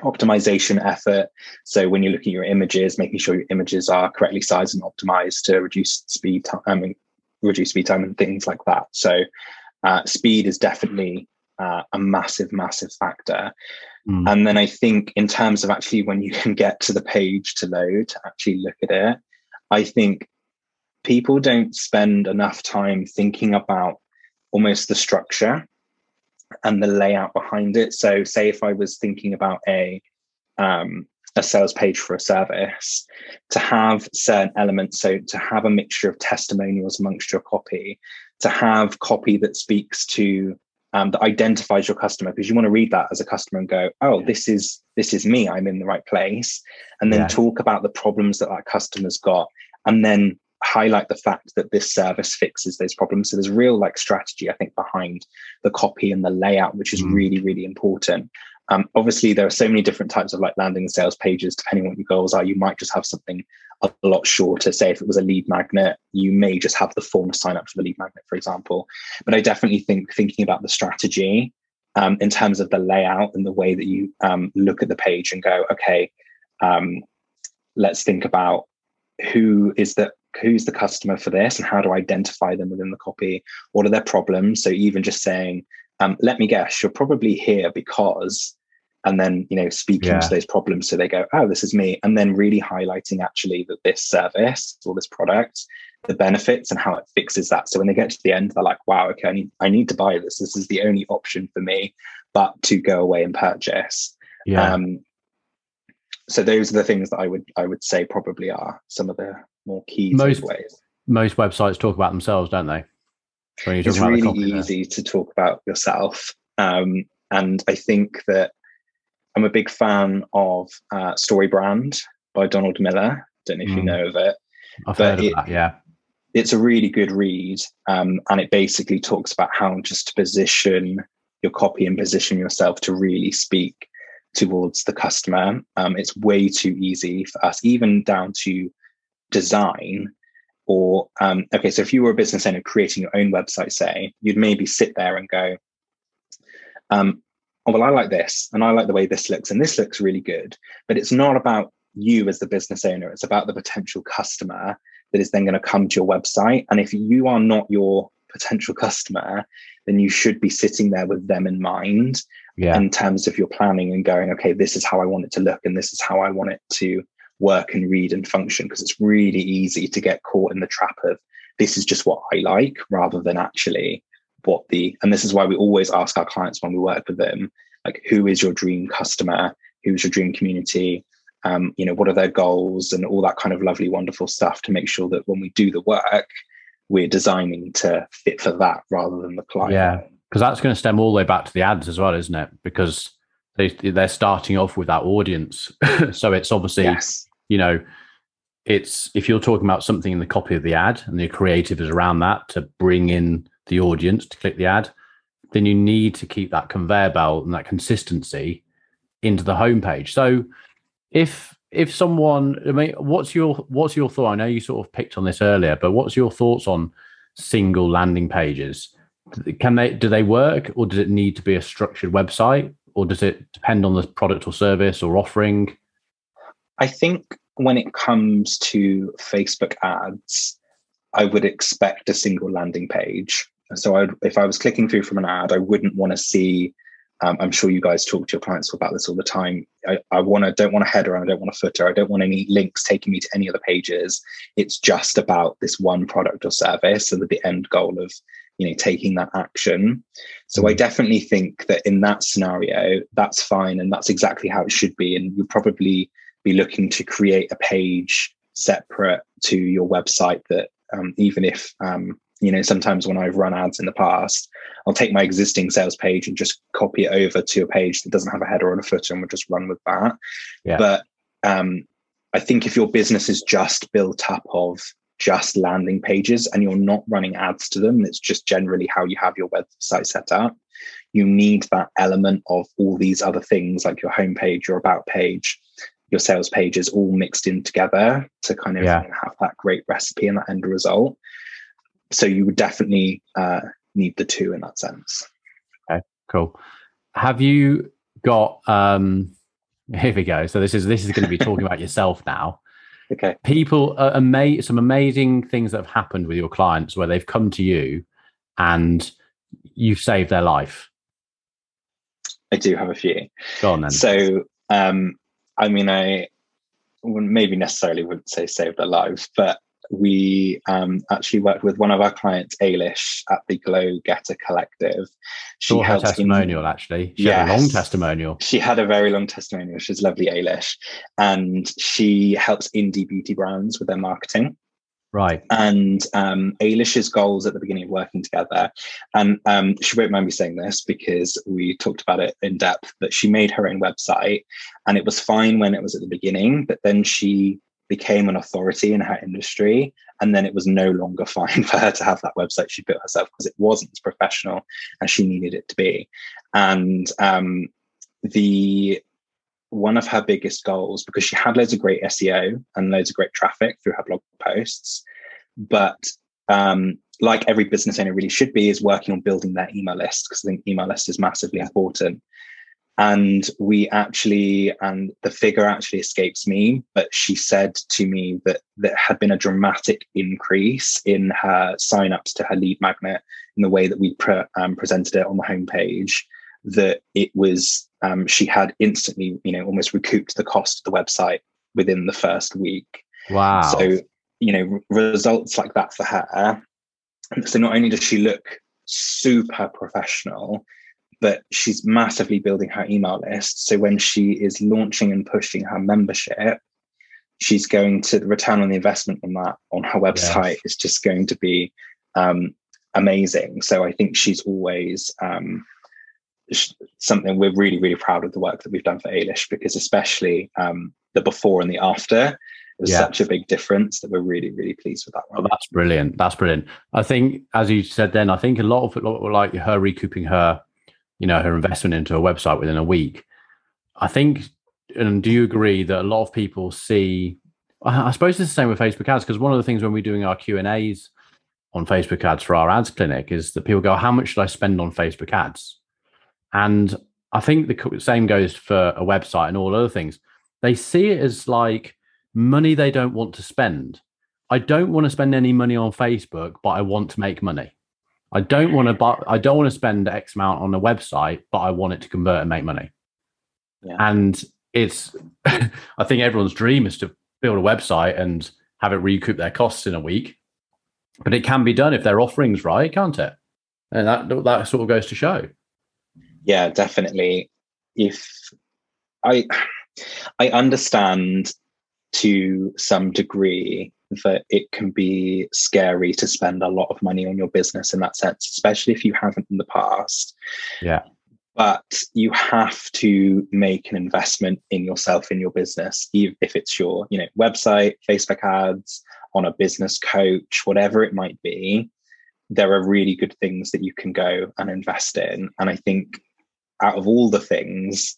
optimization effort. So when you're looking at your images, making sure your images are correctly sized and optimized to reduce speed time, I mean, reduce speed time and things like that. So uh, speed is definitely uh, a massive, massive factor. Mm. And then I think in terms of actually when you can get to the page to load to actually look at it, I think people don't spend enough time thinking about almost the structure and the layout behind it. So, say if I was thinking about a um, a sales page for a service, to have certain elements, so to have a mixture of testimonials amongst your copy, to have copy that speaks to um, that identifies your customer because you want to read that as a customer and go, oh, yeah. this is this is me. I'm in the right place, and then yeah. talk about the problems that that customer's got, and then highlight the fact that this service fixes those problems. So there's real like strategy, I think, behind the copy and the layout, which is mm. really, really important. Um, obviously, there are so many different types of like landing sales pages, depending on what your goals are. You might just have something a lot shorter. Say, if it was a lead magnet, you may just have the form to sign up for the lead magnet, for example. But I definitely think thinking about the strategy um, in terms of the layout and the way that you um, look at the page and go, okay, um, let's think about who is the who's the customer for this and how to identify them within the copy? What are their problems? So even just saying um, let me guess you're probably here because and then you know speaking yeah. to those problems. So they go oh this is me and then really highlighting actually that this service or this product the benefits and how it fixes that. So when they get to the end they're like wow okay i need, I need to buy this. This is the only option for me but to go away and purchase. Yeah. Um, so those are the things that I would I would say probably are some of the more key most ways. Most websites talk about themselves, don't they? it's really easy to talk about yourself, um, and I think that I'm a big fan of uh, StoryBrand by Donald Miller. Don't know if mm. you know of it. I've heard of it, that, yeah. It's a really good read, um, and it basically talks about how just to position your copy and position yourself to really speak towards the customer. Um, it's way too easy for us, even down to design. Or, um, okay, so if you were a business owner creating your own website, say, you'd maybe sit there and go, um, oh, well, I like this and I like the way this looks and this looks really good. But it's not about you as the business owner, it's about the potential customer that is then going to come to your website. And if you are not your potential customer, then you should be sitting there with them in mind yeah. in terms of your planning and going, okay, this is how I want it to look and this is how I want it to work and read and function. Because it's really easy to get caught in the trap of this is just what I like rather than actually what the, and this is why we always ask our clients when we work with them, like, who is your dream customer? Who's your dream community? Um, you know, what are their goals and all that kind of lovely, wonderful stuff to make sure that when we do the work, we're designing to fit for that rather than the client. Yeah because that's going to stem all the way back to the ads as well, isn't it? Because they they're starting off with that audience, [LAUGHS] so it's obviously yes. You know it's if you're talking about something in the copy of the ad and the creative is around that to bring in the audience to click the ad, then you need to keep that conveyor belt and that consistency into the homepage. So if if someone, I mean, what's your what's your thought? I know you sort of picked on this earlier, but what's your thoughts on single landing pages? can they do they work or does it need to be a structured website or does it depend on the product or service or offering i think when it comes to facebook ads i would expect a single landing page. So I'd, if i was clicking through from an ad i wouldn't want to see um, i'm sure you guys talk to your clients about this all the time. I, I want to don't want a header i don't want a footer i don't want any links taking me to any other pages. It's just about this one product or service and the end goal of you know taking that action. So i definitely think that in that scenario that's fine and that's exactly how it should be. And you're probably be looking to create a page separate to your website that um, even if um, you know sometimes when i've run ads in the past i'll take my existing sales page and just copy it over to a page that doesn't have a header or a footer and we'll just run with that yeah. but um, i think if your business is just built up of just landing pages and you're not running ads to them it's just generally how you have your website set up you need that element of all these other things like your homepage your about page your sales pages all mixed in together to kind of yeah. have that great recipe and that end result so you would definitely uh, need the two in that sense. Okay, cool. Have you got? um [LAUGHS] Here we go. So this is this is going to be talking about yourself now. [LAUGHS] Okay. People, uh, ama- some amazing things that have happened with your clients where they've come to you and you've saved their life. I do have a few. Go on then. So, um, I mean, I maybe necessarily wouldn't say saved their lives, but we um, actually worked with one of our clients, Ailish, at the Glow Getter Collective. She Saw her testimonial, in, actually. She yes, had a long testimonial. She had a very long testimonial. She's lovely, Ailish. And she helps indie beauty brands with their marketing. Right. And um, goals at the beginning of working together, and um, she won't mind me saying this because we talked about it in depth, but she made her own website and it was fine when it was at the beginning, but then she became an authority in her industry. And then it was no longer [LAUGHS] fine for her to have that website she built herself because it wasn't as professional as she needed it to be. And um, the one of her biggest goals, because she had loads of great SEO and loads of great traffic through her blog posts, but um, like every business owner really should be, is working on building their email list because I think email list is massively important. And we actually and the figure actually escapes me but she said to me that there had been a dramatic increase in her sign-ups to her lead magnet in the way that we pre- um, presented it on the homepage that it was um, she had instantly you know almost recouped the cost of the website within the first week wow so you know results like that for her so not only does she look super professional but she's massively building her email list. So when she is launching and pushing her membership, she's going to the return on the investment on that on her website yes. is just going to be um, amazing. So I think she's always um, something we're really, really proud of the work that we've done for Ailish because especially um, the before and the after it was yeah. such a big difference that we're really, really pleased with that one. Oh, that's brilliant. That's brilliant. I think, as you said, then I think a lot of it, like her recouping her you know her investment into a website within a week i think and do you agree that a lot of people see i suppose it's the same with facebook ads because one of the things when we're doing our q and a's on facebook ads for our ads clinic is that people go how much should i spend on facebook ads and i think the same goes for a website and all other things they see it as like money they don't want to spend i don't want to spend any money on facebook but i want to make money I don't want to mm. buy, I don't want to spend X amount on a website, but I want it to convert and make money. Yeah. And it's, [LAUGHS] I think everyone's dream is to build a website and have it recoup their costs in a week. But it can be done if their offerings right, can't it? And that that sort of goes to show. Yeah, definitely. If I I understand to some degree that it can be scary to spend a lot of money on your business in that sense, especially if you haven't in the past. Yeah. But you have to make an investment in yourself, in your business, if it's your, you know, website, Facebook ads, on a business coach, whatever it might be. There are really good things that you can go and invest in. And I think out of all the things,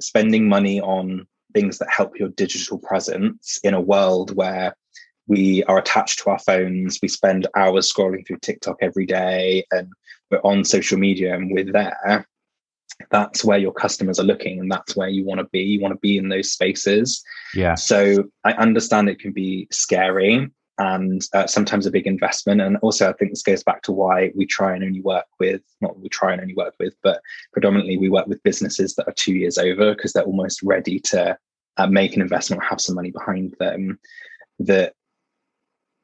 spending money on things that help your digital presence in a world where we are attached to our phones. We spend hours scrolling through TikTok every day and we're on social media and we're there. That's where your customers are looking and that's where you want to be. You want to be in those spaces. Yeah. So I understand it can be scary and uh, sometimes a big investment. And also, I think this goes back to why we try and only work with, not we try and only work with, but predominantly we work with businesses that are two years over because they're almost ready to uh, make an investment or have some money behind them. That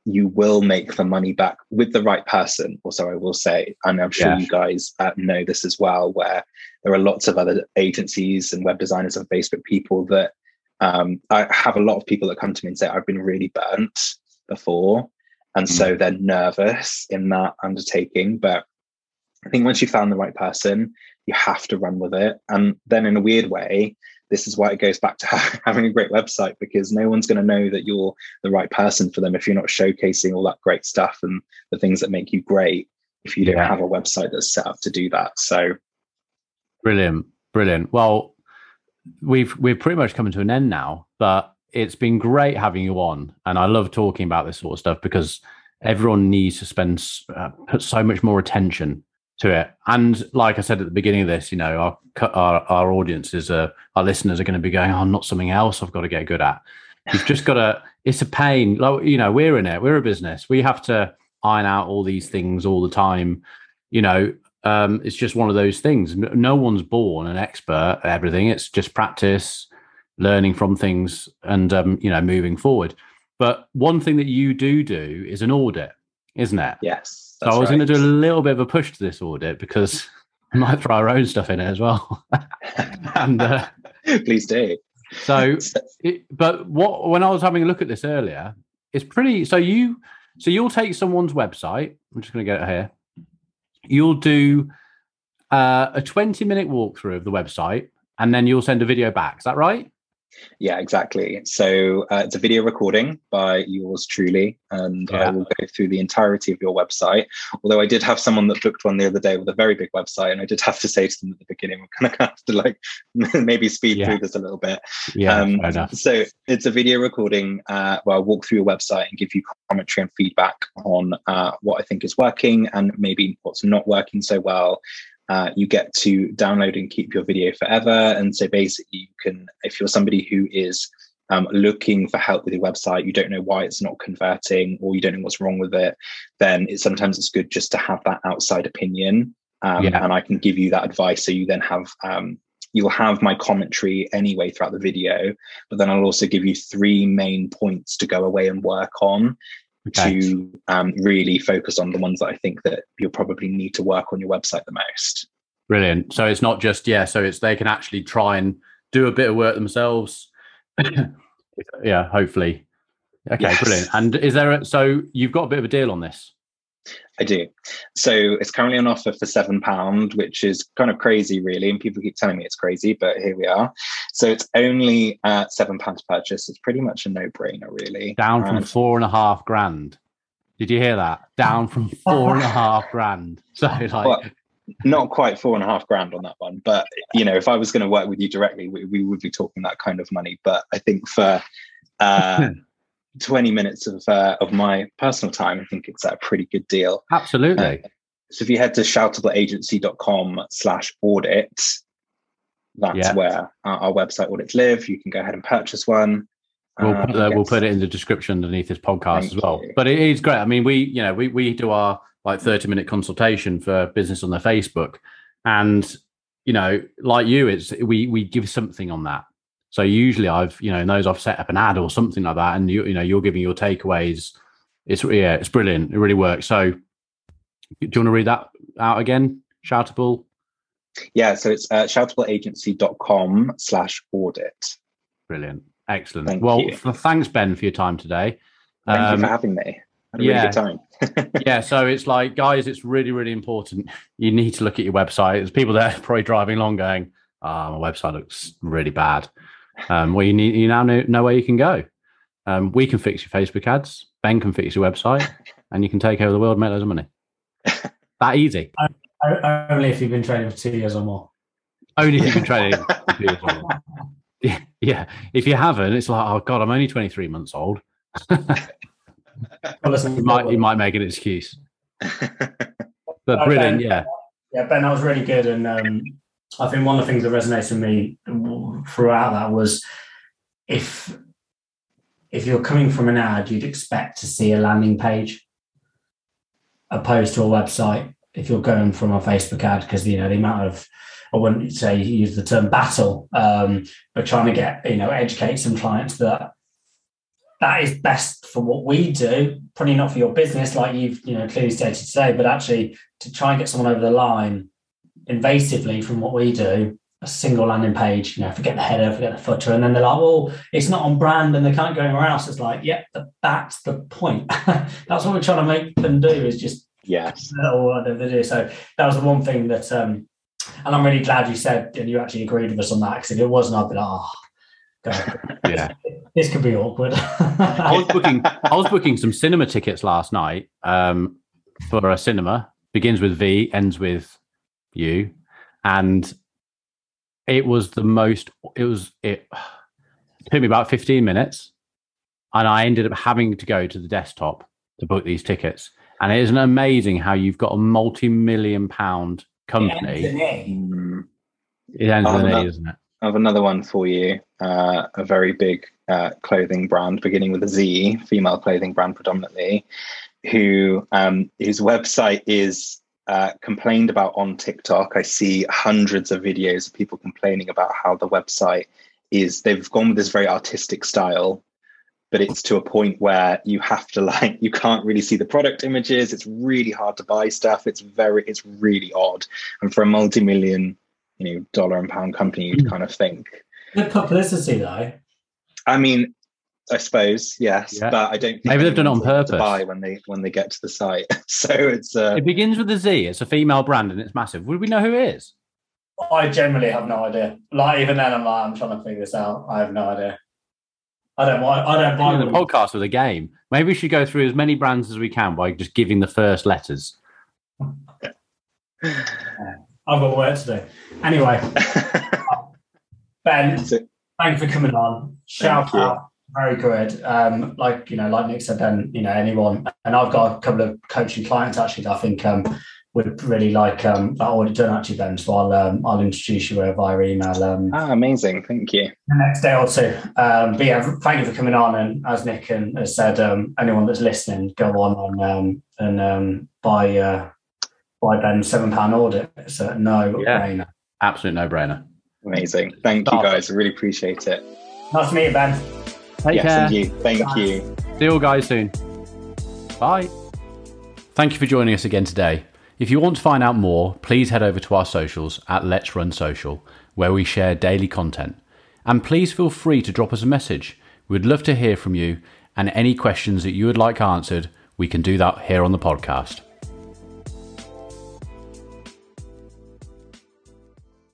you will make the money back with the right person. Also, I will say, and I'm sure yeah. you guys uh, know this as well, where there are lots of other agencies and web designers and Facebook people that Um, I have a lot of people that come to me and say, I've been really burnt before. And mm. so they're nervous in that undertaking. But I think once you found the right person, you have to run with it. And then in a weird way, this is why it goes back to [LAUGHS] having a great website because no one's going to know that you're the right person for them if you're not showcasing all that great stuff and the things that make you great if you don't yeah. have a website that's set up to do that so brilliant brilliant well we've we're pretty much coming to an end now but it's been great having you on and i love talking about this sort of stuff because everyone needs to spend uh, put so much more attention to it. And like I said at the beginning of this, you know, our our, our audiences are our listeners are going to be going, "Oh, not something else I've got to get good at." You've just got to. It's a pain. Like you know, we're in it. We're a business. We have to iron out all these things all the time. You know, um, it's just one of those things. No one's born an expert at everything. It's just practice, learning from things, and um, you know, moving forward. But one thing that you do do is an audit, isn't it? Yes so I was right. going to do a little bit of a push to this audit because [LAUGHS] we might throw our own stuff in it as well. [LAUGHS] and uh, [LAUGHS] please do. So, it, but what when I was having a look at this earlier, it's pretty. So you, so you'll take someone's website. I'm just going to get it here. You'll do uh, a 20 minute walkthrough of the website, and then you'll send a video back. Is that right? Yeah, exactly. So uh, it's a video recording by yours truly, and yeah. I will go through the entirety of your website. Although I did have someone that booked one the other day with a very big website, and I did have to say to them at the beginning, we're going to have to like [LAUGHS] maybe speed yeah. through this a little bit. Yeah, um, so it's a video recording uh, where I'll walk through your website and give you commentary and feedback on uh, what I think is working and maybe what's not working so well. Uh, you get to download and keep your video forever. And so basically, you can, if you're somebody who is um, looking for help with your website, you don't know why it's not converting, or you don't know what's wrong with it, then it, sometimes it's good just to have that outside opinion. Um, yeah. And I can give you that advice. So you then have um, you'll have my commentary anyway throughout the video, but then I'll also give you three main points to go away and work on okay. to um, really focus on the ones that I think that you'll probably need to work on your website the most. Brilliant. So it's not just yeah. So it's they can actually try and do a bit of work themselves. [COUGHS] yeah, hopefully. Okay, yes. brilliant. And is there a, so you've got a bit of a deal on this? I do. So it's currently on offer for seven pound, which is kind of crazy, really. And people keep telling me it's crazy, but here we are. So it's only uh, seven pounds purchase. It's pretty much a no-brainer, really. Down from and four and a half grand. Did you hear that? Down from four and a half grand. [LAUGHS] So like. Well, not quite four and a half grand on that one, but you know, if I was going to work with you directly, we, we would be talking that kind of money. But I think for uh, [LAUGHS] 20 minutes of uh, of my personal time, I think it's a pretty good deal. Absolutely. Uh, so if you head to shoutableagency.com slash audit, that's yeah. where our, our, website audits live. You can go ahead and purchase one. We'll put, uh, we'll put it in the description underneath this podcast as well. You. But it is great. I mean, we you know we we do our like 30 minute consultation for business on their Facebook. And, you know, like you, it's we we give something on that. So usually I've, you know, in those I've set up an ad or something like that, and you, you know, you're giving your takeaways. It's yeah, it's brilliant. It really works. So do you want to read that out again? Shoutable. Yeah, so it's uh, shoutableagency.com slash audit. Brilliant. Excellent. Thank well, thanks, Ben, for your time today. Thank um, you for um, having me. Had a yeah. really good time. [LAUGHS] yeah, so it's like, guys, it's really, really important. You need to look at your website. There's people there [LAUGHS] probably driving along going, oh, my website looks really bad. Um, well, you need you now know, know where you can go. Um, we can fix your Facebook ads. Ben can fix your website, [LAUGHS] and you can take over the world, make loads of money. That easy. [LAUGHS] Only if you've been training for two years or more. Only if you've been [LAUGHS] training for two years or more. Yeah, yeah. If you haven't, it's like, oh god, I'm only 23 months old. you might you might make an excuse. But brilliant, yeah. Yeah, Ben, that was really good, and um, I think one of the things that resonates with me throughout that was if if you're coming from an ad, you'd expect to see a landing page opposed to a website. If you're going from a Facebook ad, because you know the amount of I wouldn't say use the term battle, um, but trying to get you know educate some clients that that is best for what we do. Probably not for your business, like you've you know clearly stated today, but actually to try and get someone over the line invasively from what we do, a single landing page, you know, forget the header, forget the footer, and then they're like, well, it's not on brand and they can't go anywhere else. It's like, yep, yeah, that's the point. [LAUGHS] that's what we're trying to make them do is just yes, or they do. So that was the one thing that, um, and I'm really glad you said and you actually agreed with us on that because if it wasn't, I'd be like, oh, [LAUGHS] yeah, this could be awkward. I was booking, I was booking some cinema tickets last night um, for a cinema. Begins with V, ends with U, and it was the most it was it, it took me about 15 minutes and i ended up having to go to the desktop to book these tickets. And it isn't amazing how you've got a multi-million pound company. It ends, it ends with an A, isn't it? I have another one for you. Uh, a very big uh, clothing brand, beginning with a Z, female clothing brand predominantly, who um, whose website is uh, complained about on TikTok. I see hundreds of videos of people complaining about how the website is, they've gone with this very artistic style, but it's to a point where you have to [LAUGHS] like, you can't really see the product images. It's really hard to buy stuff. It's very, it's really odd. And for a multi million, you know, dollar and pound company, you'd mm. kind of think. the publicity though. I mean, I suppose yes, yeah. but I don't. Maybe they've done it on purpose. Buy when they when they get to the site, [LAUGHS] so it's. Uh, it begins with a Z. It's a female brand and it's massive. Would we know who it is? I generally have no idea. Like even then, I'm like, I'm trying to figure this out. I have no idea. I don't want. I don't buy the podcast with a game. Maybe we should go through as many brands as we can by just giving the first letters. I've got work to do. Anyway, [LAUGHS] Ben, thank you for coming on. Shout out very good. Um, like you know, like Nick said, then you know anyone, and I've got a couple of coaching clients actually that I think um, would really like um, that already done actually, Ben. So I'll um, I'll introduce you via email. Um, ah, amazing! Thank you. The next day or two. Um, but yeah, thank you for coming on. And as Nick and has said, um, anyone that's listening, go on and um, and um, buy uh, buy Ben's seven pound audit. It's a no yeah. brainer. Absolute no brainer. Amazing. Thank Start. you guys. I really appreciate it. Nice to meet you, Ben. Take yes, care. Thank Bye. you. See you all guys soon. Bye. Thank you for joining us again today. If you want to find out more, please head over to our socials at Let's Run Social, where we share daily content. And please feel free to drop us a message. We'd love to hear from you, and any questions that you would like answered, we can do that here on the podcast.